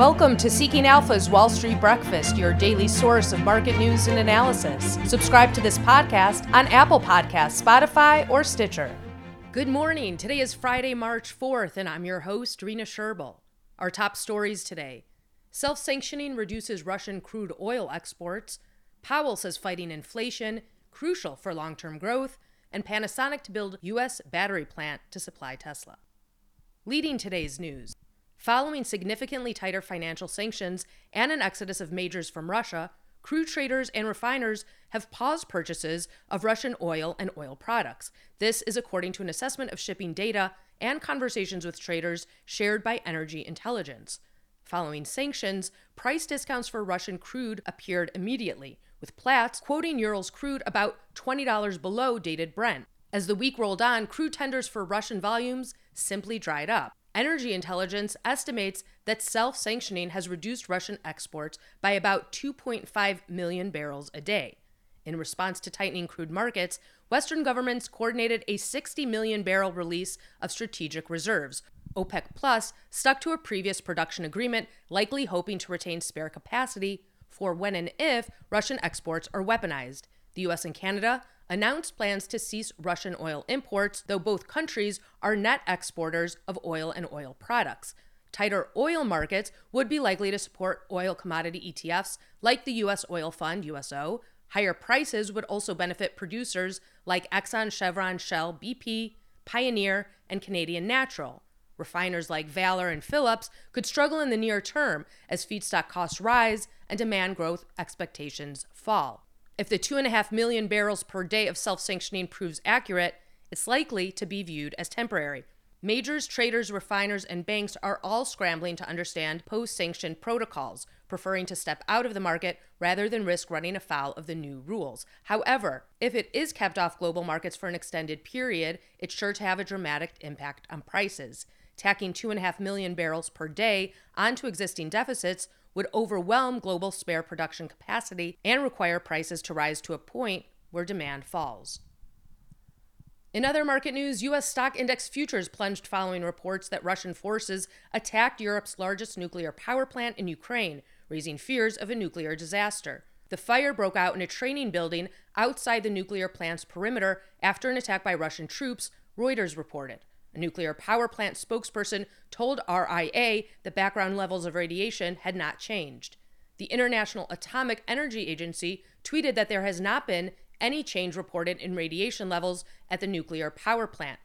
Welcome to Seeking Alpha's Wall Street Breakfast, your daily source of market news and analysis. Subscribe to this podcast on Apple Podcasts, Spotify, or Stitcher. Good morning. Today is Friday, March 4th, and I'm your host, Rena Sherbill. Our top stories today self sanctioning reduces Russian crude oil exports. Powell says fighting inflation, crucial for long term growth, and Panasonic to build U.S. battery plant to supply Tesla. Leading today's news. Following significantly tighter financial sanctions and an exodus of majors from Russia, crude traders and refiners have paused purchases of Russian oil and oil products. This is according to an assessment of shipping data and conversations with traders shared by Energy Intelligence. Following sanctions, price discounts for Russian crude appeared immediately, with Platts quoting Urals crude about $20 below dated Brent. As the week rolled on, crude tenders for Russian volumes simply dried up. Energy intelligence estimates that self sanctioning has reduced Russian exports by about 2.5 million barrels a day. In response to tightening crude markets, Western governments coordinated a 60 million barrel release of strategic reserves. OPEC Plus stuck to a previous production agreement, likely hoping to retain spare capacity for when and if Russian exports are weaponized. The US and Canada announced plans to cease Russian oil imports, though both countries are net exporters of oil and oil products. Tighter oil markets would be likely to support oil commodity ETFs like the U.S. Oil Fund, USO. Higher prices would also benefit producers like Exxon, Chevron, Shell, BP, Pioneer, and Canadian Natural. Refiners like Valero and Phillips could struggle in the near term as feedstock costs rise and demand growth expectations fall. If the 2.5 million barrels per day of self sanctioning proves accurate, it's likely to be viewed as temporary. Majors, traders, refiners, and banks are all scrambling to understand post sanction protocols, preferring to step out of the market rather than risk running afoul of the new rules. However, if it is kept off global markets for an extended period, it's sure to have a dramatic impact on prices. Tacking 2.5 million barrels per day onto existing deficits would overwhelm global spare production capacity and require prices to rise to a point where demand falls. In other market news, U.S. stock index futures plunged following reports that Russian forces attacked Europe's largest nuclear power plant in Ukraine, raising fears of a nuclear disaster. The fire broke out in a training building outside the nuclear plant's perimeter after an attack by Russian troops, Reuters reported. A nuclear power plant spokesperson told RIA that background levels of radiation had not changed. The International Atomic Energy Agency tweeted that there has not been any change reported in radiation levels at the nuclear power plant.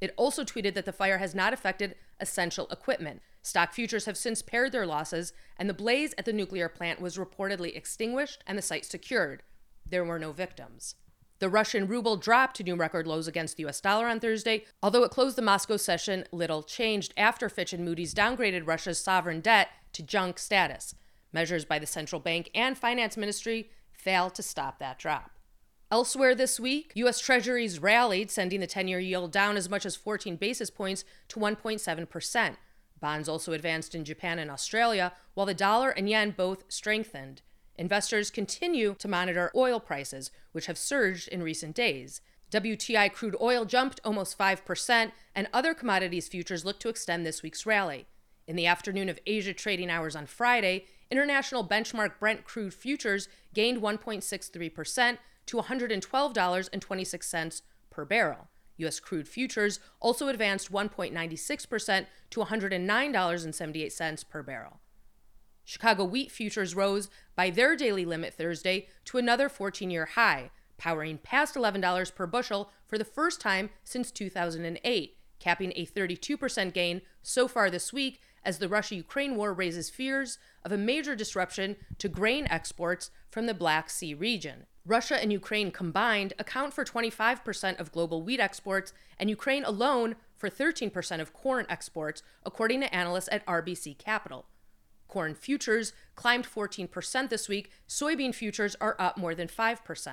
It also tweeted that the fire has not affected essential equipment. Stock futures have since pared their losses, and the blaze at the nuclear plant was reportedly extinguished and the site secured. There were no victims. The Russian ruble dropped to new record lows against the US dollar on Thursday, although it closed the Moscow session little changed after Fitch and Moody's downgraded Russia's sovereign debt to junk status. Measures by the central bank and finance ministry failed to stop that drop. Elsewhere this week, U.S. Treasuries rallied, sending the 10 year yield down as much as 14 basis points to 1.7%. Bonds also advanced in Japan and Australia, while the dollar and yen both strengthened. Investors continue to monitor oil prices, which have surged in recent days. WTI crude oil jumped almost 5%, and other commodities futures look to extend this week's rally. In the afternoon of Asia trading hours on Friday, international benchmark Brent crude futures gained 1.63% to $112.26 per barrel. U.S. crude futures also advanced 1.96% to $109.78 per barrel. Chicago wheat futures rose by their daily limit Thursday to another 14 year high, powering past $11 per bushel for the first time since 2008, capping a 32% gain so far this week as the Russia Ukraine war raises fears of a major disruption to grain exports from the Black Sea region. Russia and Ukraine combined account for 25% of global wheat exports, and Ukraine alone for 13% of corn exports, according to analysts at RBC Capital. Corn futures climbed 14% this week. Soybean futures are up more than 5%.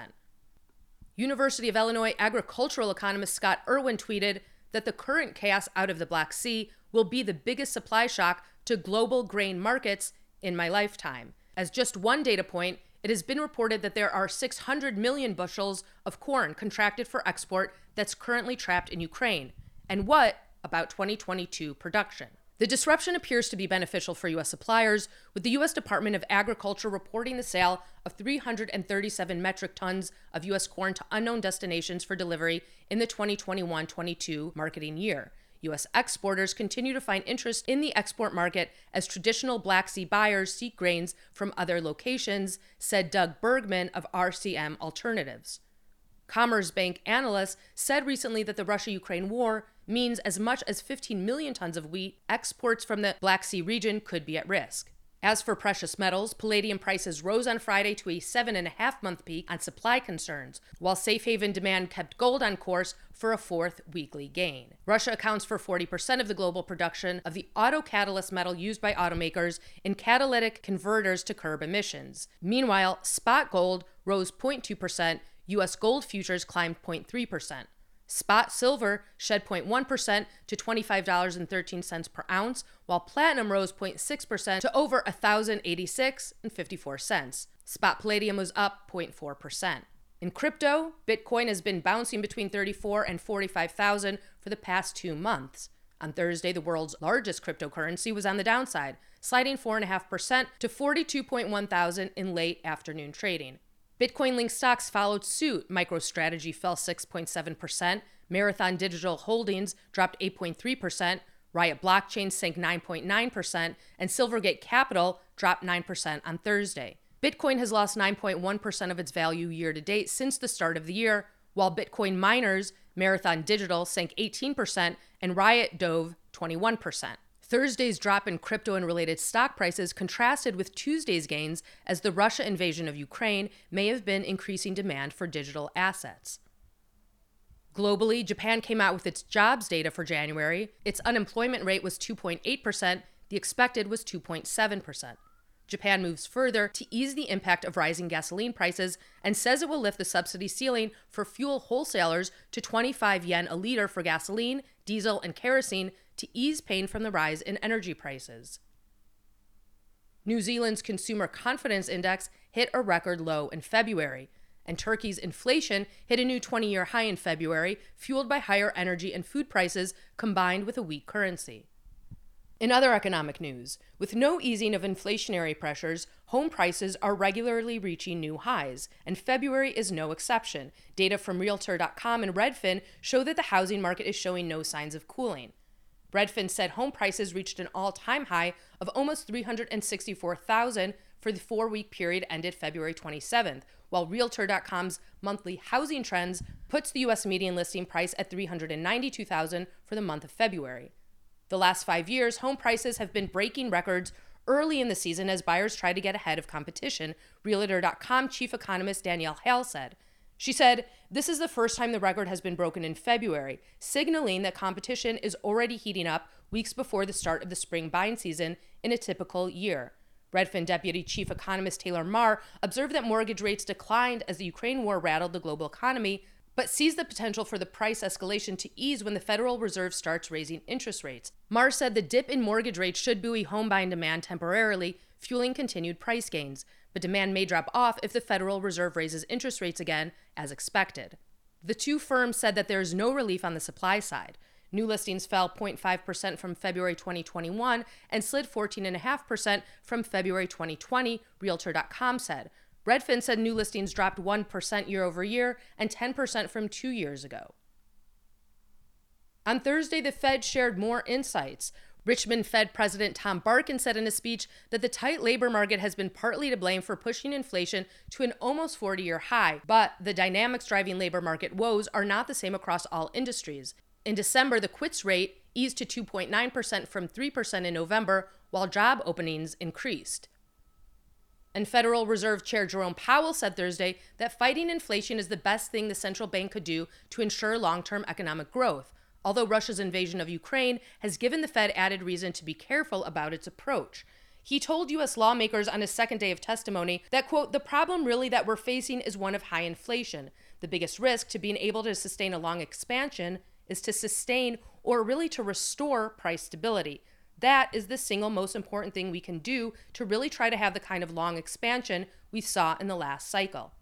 University of Illinois agricultural economist Scott Irwin tweeted that the current chaos out of the Black Sea will be the biggest supply shock to global grain markets in my lifetime. As just one data point, it has been reported that there are 600 million bushels of corn contracted for export that's currently trapped in Ukraine. And what about 2022 production? The disruption appears to be beneficial for U.S. suppliers, with the U.S. Department of Agriculture reporting the sale of 337 metric tons of U.S. corn to unknown destinations for delivery in the 2021 22 marketing year. U.S. exporters continue to find interest in the export market as traditional Black Sea buyers seek grains from other locations, said Doug Bergman of RCM Alternatives. Commerzbank analysts said recently that the Russia Ukraine war means as much as 15 million tons of wheat exports from the Black Sea region could be at risk. As for precious metals, palladium prices rose on Friday to a seven and a half month peak on supply concerns, while safe haven demand kept gold on course for a fourth weekly gain. Russia accounts for 40% of the global production of the auto catalyst metal used by automakers in catalytic converters to curb emissions. Meanwhile, spot gold rose 0.2%, U.S. gold futures climbed 0.3%. Spot silver shed 0.1% to $25.13 per ounce, while platinum rose 0.6% to over $1,086.54. Spot palladium was up 0.4%. In crypto, Bitcoin has been bouncing between 34 and 45,000 for the past 2 months. On Thursday, the world's largest cryptocurrency was on the downside, sliding 4.5% to 42.1 thousand in late afternoon trading. Bitcoin linked stocks followed suit. MicroStrategy fell 6.7%, Marathon Digital Holdings dropped 8.3%, Riot Blockchain sank 9.9%, and Silvergate Capital dropped 9% on Thursday. Bitcoin has lost 9.1% of its value year to date since the start of the year, while Bitcoin miners, Marathon Digital sank 18% and Riot dove 21%. Thursday's drop in crypto and related stock prices contrasted with Tuesday's gains as the Russia invasion of Ukraine may have been increasing demand for digital assets. Globally, Japan came out with its jobs data for January. Its unemployment rate was 2.8%, the expected was 2.7%. Japan moves further to ease the impact of rising gasoline prices and says it will lift the subsidy ceiling for fuel wholesalers to 25 yen a liter for gasoline, diesel, and kerosene to ease pain from the rise in energy prices. New Zealand's Consumer Confidence Index hit a record low in February, and Turkey's inflation hit a new 20 year high in February, fueled by higher energy and food prices combined with a weak currency. In other economic news, with no easing of inflationary pressures, home prices are regularly reaching new highs, and February is no exception. Data from Realtor.com and Redfin show that the housing market is showing no signs of cooling. Redfin said home prices reached an all-time high of almost 364,000 for the 4-week period ended February 27th, while realtor.com's monthly housing trends puts the US median listing price at 392,000 for the month of February. The last 5 years, home prices have been breaking records early in the season as buyers try to get ahead of competition, realtor.com chief economist Danielle Hale said. She said, This is the first time the record has been broken in February, signaling that competition is already heating up weeks before the start of the spring buying season in a typical year. Redfin Deputy Chief Economist Taylor Marr observed that mortgage rates declined as the Ukraine war rattled the global economy, but sees the potential for the price escalation to ease when the Federal Reserve starts raising interest rates. Marr said the dip in mortgage rates should buoy home buying demand temporarily, fueling continued price gains but demand may drop off if the Federal Reserve raises interest rates again, as expected. The two firms said that there is no relief on the supply side. New listings fell 0.5% from February 2021 and slid 14.5% from February 2020, Realtor.com said. Redfin said new listings dropped 1% year over year and 10% from two years ago. On Thursday, the Fed shared more insights. Richmond Fed President Tom Barkin said in a speech that the tight labor market has been partly to blame for pushing inflation to an almost 40 year high, but the dynamics driving labor market woes are not the same across all industries. In December, the quits rate eased to 2.9% from 3% in November, while job openings increased. And Federal Reserve Chair Jerome Powell said Thursday that fighting inflation is the best thing the central bank could do to ensure long term economic growth although Russia's invasion of Ukraine has given the Fed added reason to be careful about its approach. He told U.S. lawmakers on his second day of testimony that, quote, the problem really that we're facing is one of high inflation. The biggest risk to being able to sustain a long expansion is to sustain or really to restore price stability. That is the single most important thing we can do to really try to have the kind of long expansion we saw in the last cycle.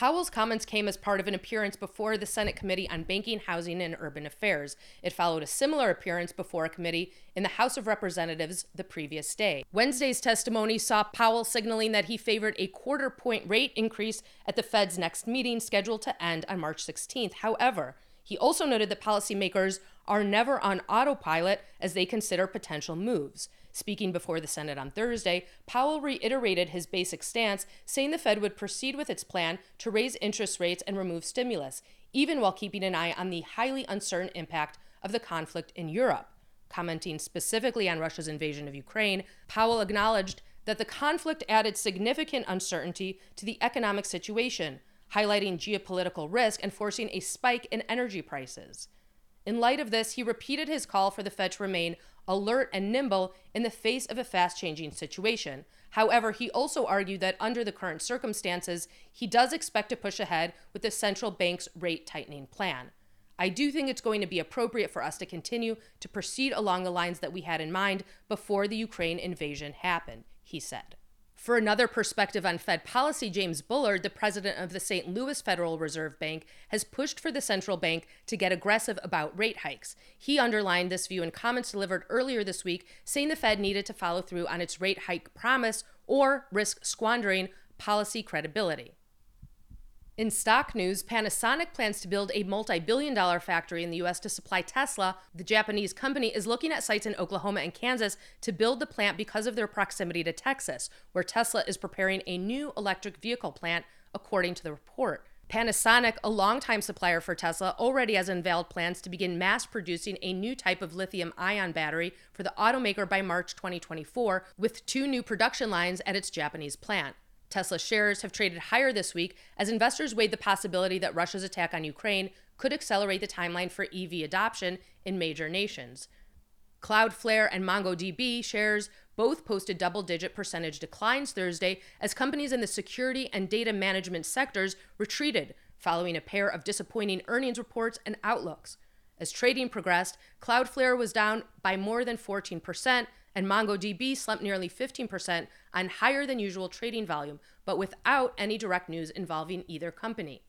Powell's comments came as part of an appearance before the Senate Committee on Banking, Housing, and Urban Affairs. It followed a similar appearance before a committee in the House of Representatives the previous day. Wednesday's testimony saw Powell signaling that he favored a quarter point rate increase at the Fed's next meeting scheduled to end on March 16th. However, he also noted that policymakers are never on autopilot as they consider potential moves. Speaking before the Senate on Thursday, Powell reiterated his basic stance, saying the Fed would proceed with its plan to raise interest rates and remove stimulus, even while keeping an eye on the highly uncertain impact of the conflict in Europe. Commenting specifically on Russia's invasion of Ukraine, Powell acknowledged that the conflict added significant uncertainty to the economic situation, highlighting geopolitical risk and forcing a spike in energy prices. In light of this, he repeated his call for the Fed to remain alert and nimble in the face of a fast changing situation. However, he also argued that under the current circumstances, he does expect to push ahead with the central bank's rate tightening plan. I do think it's going to be appropriate for us to continue to proceed along the lines that we had in mind before the Ukraine invasion happened, he said. For another perspective on Fed policy, James Bullard, the president of the St. Louis Federal Reserve Bank, has pushed for the central bank to get aggressive about rate hikes. He underlined this view in comments delivered earlier this week, saying the Fed needed to follow through on its rate hike promise or risk squandering policy credibility. In stock news, Panasonic plans to build a multi billion dollar factory in the U.S. to supply Tesla. The Japanese company is looking at sites in Oklahoma and Kansas to build the plant because of their proximity to Texas, where Tesla is preparing a new electric vehicle plant, according to the report. Panasonic, a longtime supplier for Tesla, already has unveiled plans to begin mass producing a new type of lithium ion battery for the automaker by March 2024, with two new production lines at its Japanese plant. Tesla shares have traded higher this week as investors weighed the possibility that Russia's attack on Ukraine could accelerate the timeline for EV adoption in major nations. Cloudflare and MongoDB shares both posted double digit percentage declines Thursday as companies in the security and data management sectors retreated following a pair of disappointing earnings reports and outlooks. As trading progressed, Cloudflare was down by more than 14%, and MongoDB slumped nearly 15% on higher than usual trading volume, but without any direct news involving either company.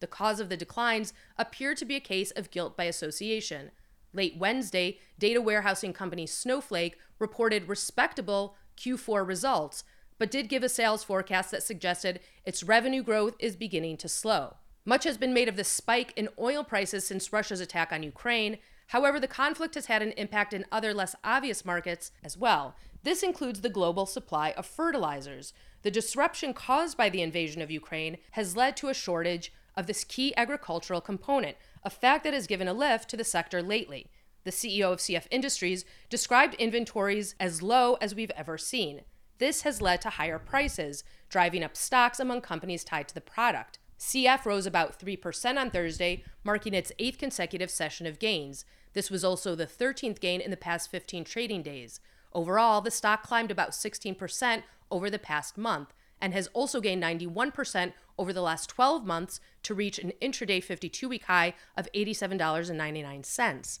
The cause of the declines appeared to be a case of guilt by association. Late Wednesday, data warehousing company Snowflake reported respectable Q4 results, but did give a sales forecast that suggested its revenue growth is beginning to slow. Much has been made of the spike in oil prices since Russia's attack on Ukraine, However, the conflict has had an impact in other less obvious markets as well. This includes the global supply of fertilizers. The disruption caused by the invasion of Ukraine has led to a shortage of this key agricultural component, a fact that has given a lift to the sector lately. The CEO of CF Industries described inventories as low as we've ever seen. This has led to higher prices, driving up stocks among companies tied to the product. CF rose about 3% on Thursday, marking its eighth consecutive session of gains. This was also the 13th gain in the past 15 trading days. Overall, the stock climbed about 16% over the past month and has also gained 91% over the last 12 months to reach an intraday 52 week high of $87.99.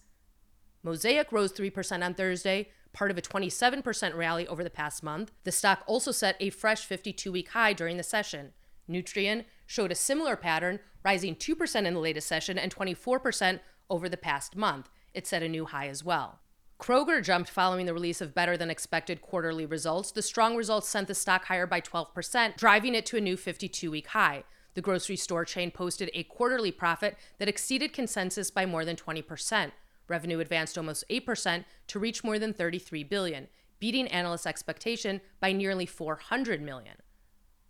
Mosaic rose 3% on Thursday, part of a 27% rally over the past month. The stock also set a fresh 52 week high during the session. Nutrien showed a similar pattern, rising 2% in the latest session and 24% over the past month. It set a new high as well. Kroger jumped following the release of better than expected quarterly results. The strong results sent the stock higher by 12%, driving it to a new 52 week high. The grocery store chain posted a quarterly profit that exceeded consensus by more than 20%. Revenue advanced almost 8% to reach more than 33 billion, beating analysts' expectation by nearly 400 million.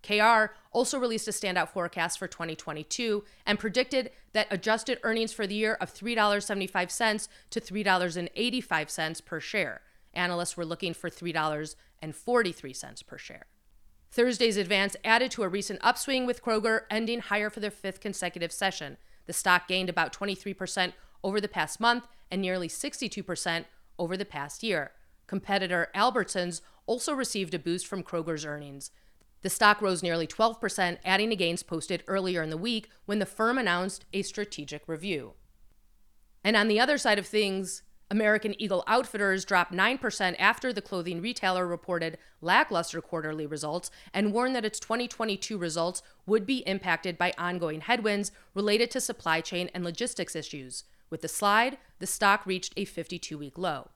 KR also released a standout forecast for 2022 and predicted that adjusted earnings for the year of $3.75 to $3.85 per share. Analysts were looking for $3.43 per share. Thursday's advance added to a recent upswing with Kroger ending higher for their fifth consecutive session. The stock gained about 23% over the past month and nearly 62% over the past year. Competitor Albertsons also received a boost from Kroger's earnings. The stock rose nearly 12%, adding to gains posted earlier in the week when the firm announced a strategic review. And on the other side of things, American Eagle Outfitters dropped 9% after the clothing retailer reported lackluster quarterly results and warned that its 2022 results would be impacted by ongoing headwinds related to supply chain and logistics issues. With the slide, the stock reached a 52 week low.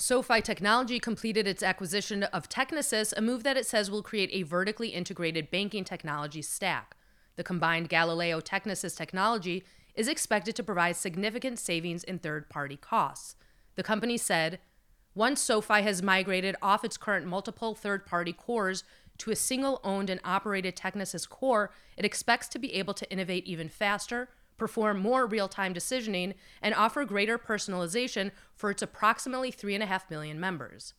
SoFi Technology completed its acquisition of Technisys, a move that it says will create a vertically integrated banking technology stack. The combined Galileo Technisys technology is expected to provide significant savings in third party costs. The company said, once SoFi has migrated off its current multiple third party cores to a single owned and operated Technisys core, it expects to be able to innovate even faster, perform more real time decisioning, and offer greater personalization for its approximately 3.5 million members.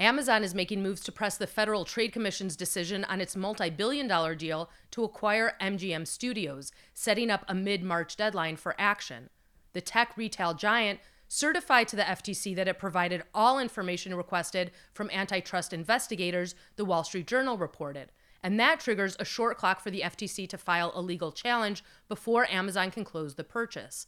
Amazon is making moves to press the Federal Trade Commission's decision on its multi billion dollar deal to acquire MGM Studios, setting up a mid March deadline for action. The tech retail giant certified to the FTC that it provided all information requested from antitrust investigators, the Wall Street Journal reported. And that triggers a short clock for the FTC to file a legal challenge before Amazon can close the purchase.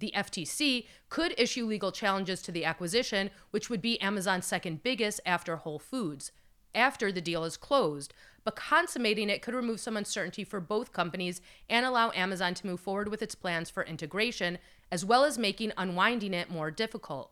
The FTC could issue legal challenges to the acquisition, which would be Amazon's second biggest after Whole Foods, after the deal is closed. But consummating it could remove some uncertainty for both companies and allow Amazon to move forward with its plans for integration as well as making unwinding it more difficult.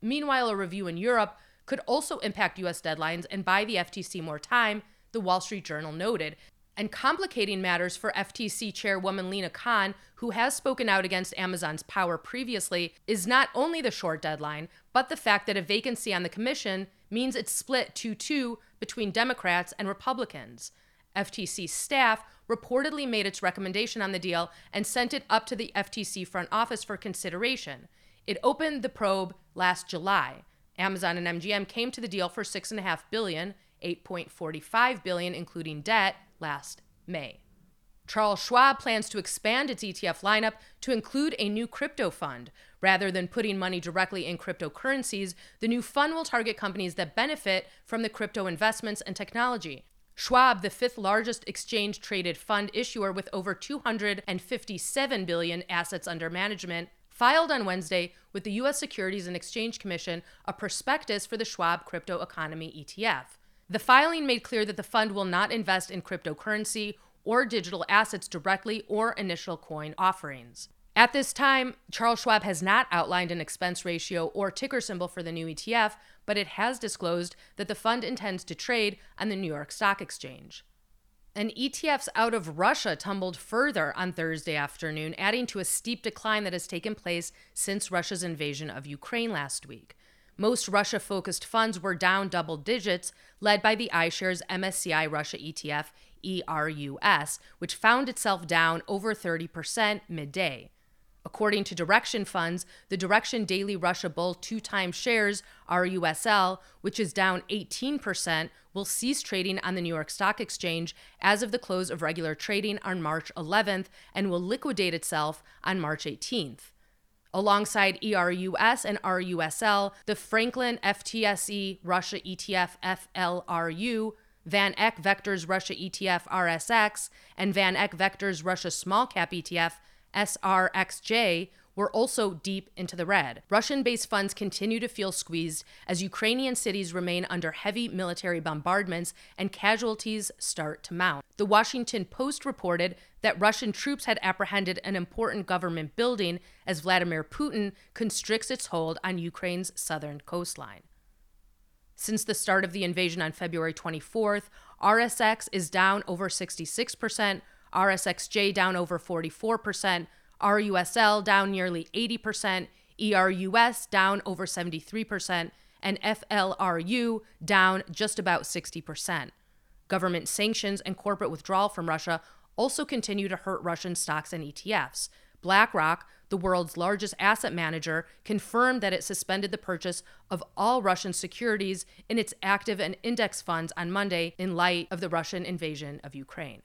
Meanwhile, a review in Europe could also impact US deadlines and buy the FTC more time, the Wall Street Journal noted, and complicating matters for FTC Chairwoman Lina Khan, who has spoken out against Amazon's power previously, is not only the short deadline, but the fact that a vacancy on the commission means it's split 2 2 between Democrats and Republicans. FTC staff reportedly made its recommendation on the deal and sent it up to the FTC front office for consideration. It opened the probe last July. Amazon and MGM came to the deal for 6.5 billion, 8.45 billion including debt last May. Charles Schwab plans to expand its ETF lineup to include a new crypto fund. Rather than putting money directly in cryptocurrencies, the new fund will target companies that benefit from the crypto investments and technology. Schwab, the fifth largest exchange traded fund issuer with over 257 billion assets under management, filed on Wednesday with the US Securities and Exchange Commission a prospectus for the Schwab Crypto Economy ETF. The filing made clear that the fund will not invest in cryptocurrency or digital assets directly or initial coin offerings. At this time, Charles Schwab has not outlined an expense ratio or ticker symbol for the new ETF, but it has disclosed that the fund intends to trade on the New York Stock Exchange. And ETFs out of Russia tumbled further on Thursday afternoon, adding to a steep decline that has taken place since Russia's invasion of Ukraine last week. Most Russia focused funds were down double digits, led by the iShares MSCI Russia ETF, ERUS, which found itself down over 30% midday. According to Direxion Funds, the Direxion Daily Russia Bull two time shares, RUSL, which is down 18%, will cease trading on the New York Stock Exchange as of the close of regular trading on March 11th and will liquidate itself on March 18th. Alongside ERUS and RUSL, the Franklin FTSE Russia ETF FLRU, Van Eck Vectors Russia ETF RSX, and Van Eck Vectors Russia Small Cap ETF SRXJ were also deep into the red. Russian based funds continue to feel squeezed as Ukrainian cities remain under heavy military bombardments and casualties start to mount. The Washington Post reported that Russian troops had apprehended an important government building as Vladimir Putin constricts its hold on Ukraine's southern coastline. Since the start of the invasion on February 24th, RSX is down over 66%, RSXJ down over 44%, RUSL down nearly 80%, ERUS down over 73%, and FLRU down just about 60%. Government sanctions and corporate withdrawal from Russia also continue to hurt Russian stocks and ETFs. BlackRock, the world's largest asset manager, confirmed that it suspended the purchase of all Russian securities in its active and index funds on Monday in light of the Russian invasion of Ukraine.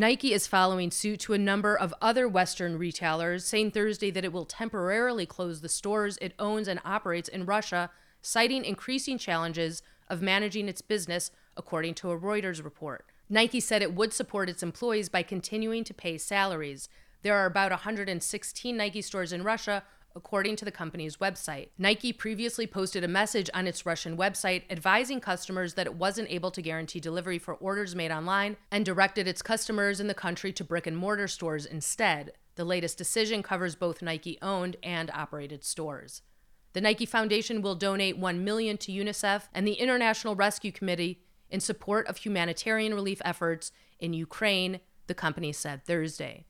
Nike is following suit to a number of other Western retailers, saying Thursday that it will temporarily close the stores it owns and operates in Russia, citing increasing challenges of managing its business, according to a Reuters report. Nike said it would support its employees by continuing to pay salaries. There are about 116 Nike stores in Russia, according to the company's website. Nike previously posted a message on its Russian website advising customers that it wasn't able to guarantee delivery for orders made online and directed its customers in the country to brick and mortar stores instead. The latest decision covers both Nike owned and operated stores. The Nike Foundation will donate 1 million to UNICEF and the International Rescue Committee in support of humanitarian relief efforts in Ukraine, the company said Thursday.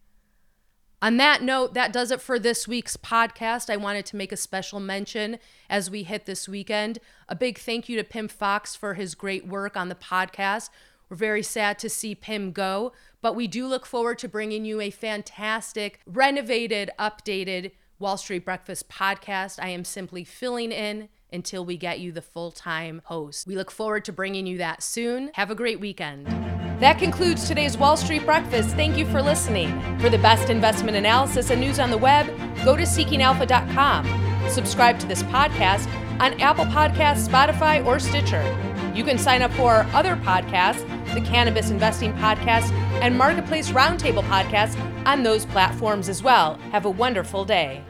On that note, that does it for this week's podcast. I wanted to make a special mention as we hit this weekend. A big thank you to Pim Fox for his great work on the podcast. We're very sad to see Pim go, but we do look forward to bringing you a fantastic, renovated, updated Wall Street Breakfast podcast. I am simply filling in until we get you the full time host. We look forward to bringing you that soon. Have a great weekend. That concludes today's Wall Street Breakfast. Thank you for listening. For the best investment analysis and news on the web, go to seekingalpha.com. Subscribe to this podcast on Apple Podcasts, Spotify, or Stitcher. You can sign up for our other podcasts, the Cannabis Investing Podcast and Marketplace Roundtable Podcast, on those platforms as well. Have a wonderful day.